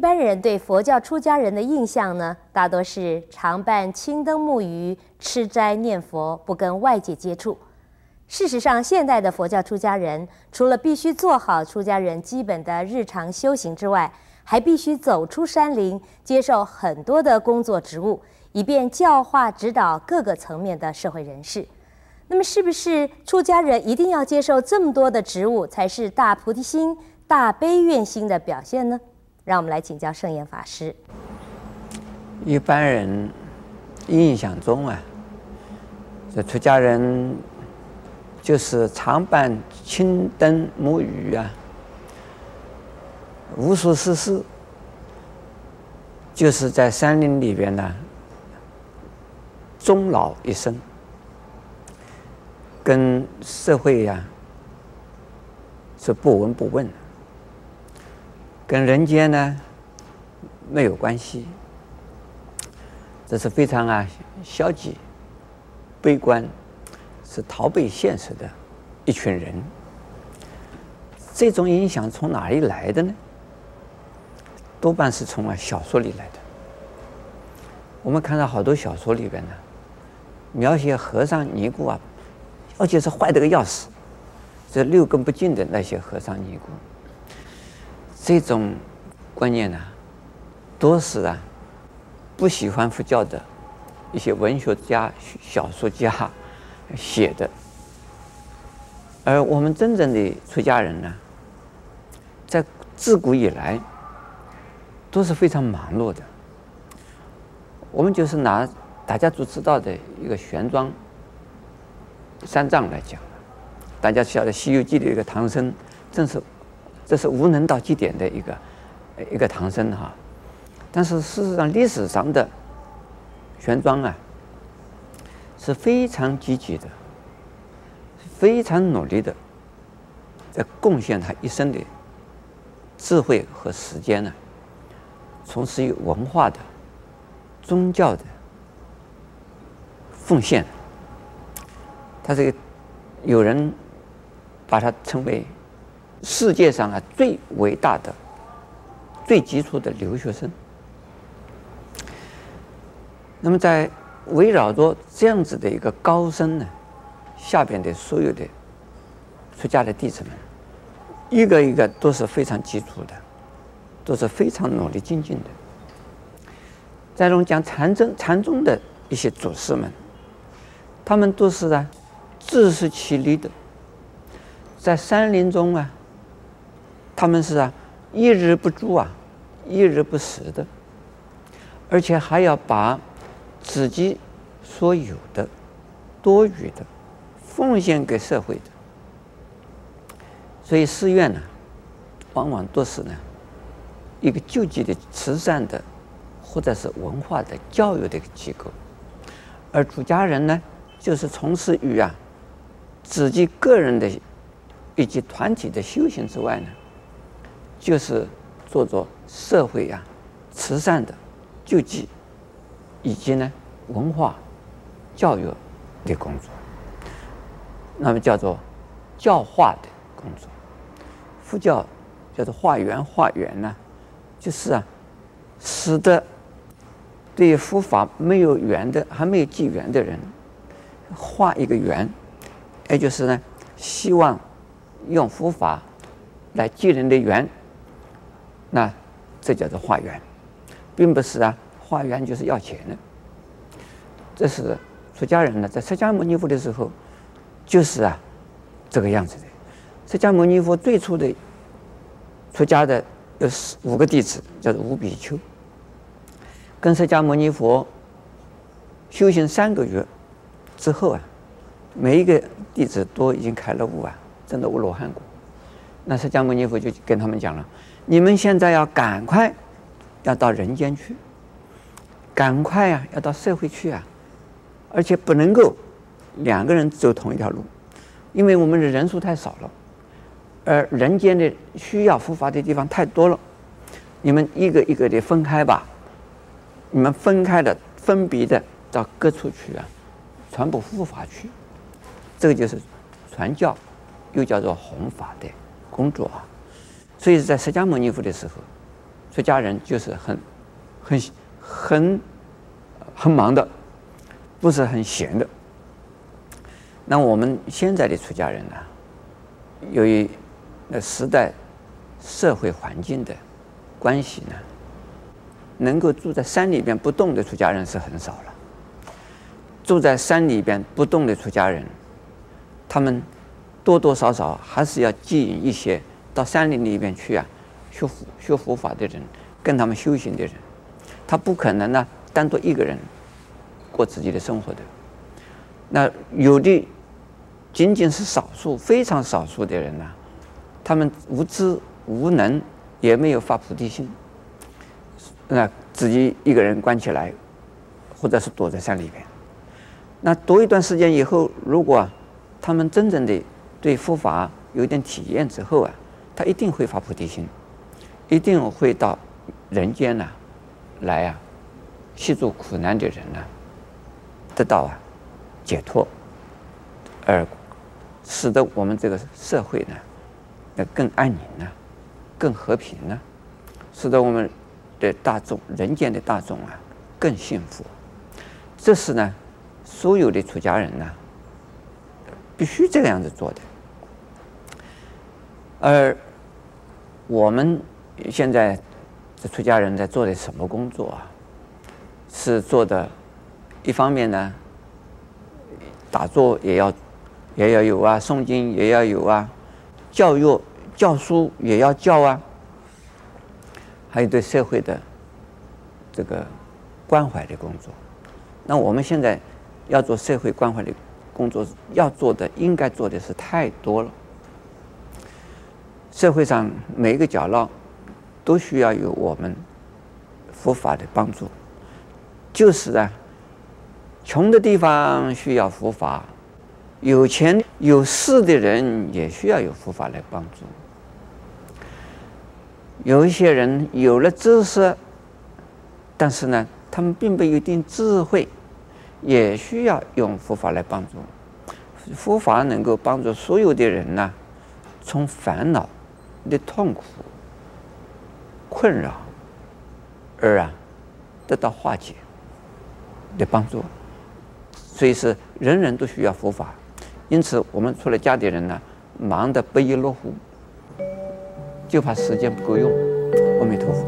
一般人对佛教出家人的印象呢，大多是常伴青灯沐鱼、吃斋念佛，不跟外界接触。事实上，现代的佛教出家人除了必须做好出家人基本的日常修行之外，还必须走出山林，接受很多的工作职务，以便教化指导各个层面的社会人士。那么，是不是出家人一定要接受这么多的职务，才是大菩提心、大悲愿心的表现呢？让我们来请教圣严法师。一般人印象中啊，这出家人就是常伴青灯沐鱼啊，无所事事，就是在山林里边呢，终老一生，跟社会呀、是不闻不问。跟人间呢没有关系，这是非常啊消极、悲观，是逃避现实的一群人。这种影响从哪里来的呢？多半是从啊小说里来的。我们看到好多小说里边呢，描写和尚尼姑啊，而且是坏的个要死，这六根不净的那些和尚尼姑。这种观念呢，都是啊不喜欢佛教的一些文学家、小说家写的。而我们真正的出家人呢，在自古以来都是非常忙碌的。我们就是拿大家都知道的一个玄奘三藏来讲，大家晓得《西游记》的一个唐僧，正是。这是无能到极点的一个一个唐僧哈，但是事实上历史上的玄奘啊是非常积极的，非常努力的，在贡献他一生的智慧和时间呢，从事于文化的、宗教的奉献。他这个有人把他称为。世界上啊，最伟大的、最杰出的留学生。那么，在围绕着这样子的一个高僧呢，下边的所有的出家的弟子们，一个一个都是非常杰出的，都是非常努力精进的。再中讲禅宗，禅宗的一些祖师们，他们都是啊，自食其力的，在山林中啊。他们是啊，一日不住啊，一日不食的，而且还要把自己所有的多余的奉献给社会的。所以寺院呢，往往都是呢一个救济的慈善的，或者是文化的教育的机构，而出家人呢，就是从事于啊自己个人的以及团体的修行之外呢。就是做做社会呀、慈善的救济，以及呢文化教育的工作，那么叫做教化的工作。佛教叫做化缘，化缘呢，就是啊，使得对佛法没有缘的、还没有结缘的人，化一个缘，也就是呢，希望用佛法来结人的缘。那这叫做化缘，并不是啊，化缘就是要钱的。这是出家人呢，在释迦牟尼佛的时候，就是啊这个样子的。释迦牟尼佛最初的出家的有五个弟子，叫做五比丘，跟释迦牟尼佛修行三个月之后啊，每一个弟子都已经开了悟啊，证得无罗汉果。那释迦牟尼佛就跟他们讲了。你们现在要赶快要到人间去，赶快呀，要到社会去啊，而且不能够两个人走同一条路，因为我们的人数太少了，而人间的需要佛法的地方太多了，你们一个一个的分开吧，你们分开的、分别的到各处去啊，传播佛法去，这个就是传教，又叫做弘法的工作啊。所以在释迦牟尼佛的时候，出家人就是很、很、很、很忙的，不是很闲的。那我们现在的出家人呢，由于那时代、社会环境的关系呢，能够住在山里边不动的出家人是很少了。住在山里边不动的出家人，他们多多少少还是要吸引一些到山林里边去啊。学佛学佛法的人，跟他们修行的人，他不可能呢单独一个人过自己的生活的。那有的仅仅是少数非常少数的人呢，他们无知无能，也没有发菩提心，那自己一个人关起来，或者是躲在山里边。那躲一段时间以后，如果他们真正的对佛法有点体验之后啊，他一定会发菩提心。一定会到人间呢，来啊，协助苦难的人呢，得到啊解脱，而使得我们这个社会呢，要更安宁呢，更和平呢，使得我们的大众人间的大众啊更幸福。这是呢，所有的出家人呢，必须这个样子做的。而我们。现在这出家人在做的什么工作啊？是做的，一方面呢，打坐也要也要有啊，诵经也要有啊，教育教书也要教啊，还有对社会的这个关怀的工作。那我们现在要做社会关怀的工作，要做的应该做的是太多了。社会上每一个角落。都需要有我们佛法的帮助，就是啊，穷的地方需要佛法，有钱有势的人也需要有佛法来帮助。有一些人有了知识，但是呢，他们并不一定智慧，也需要用佛法来帮助。佛法能够帮助所有的人呢，从烦恼的痛苦。困扰，而啊，得到化解的帮助，所以是人人都需要佛法。因此，我们除了家里人呢，忙得不亦乐乎，就怕时间不够用。阿弥陀佛。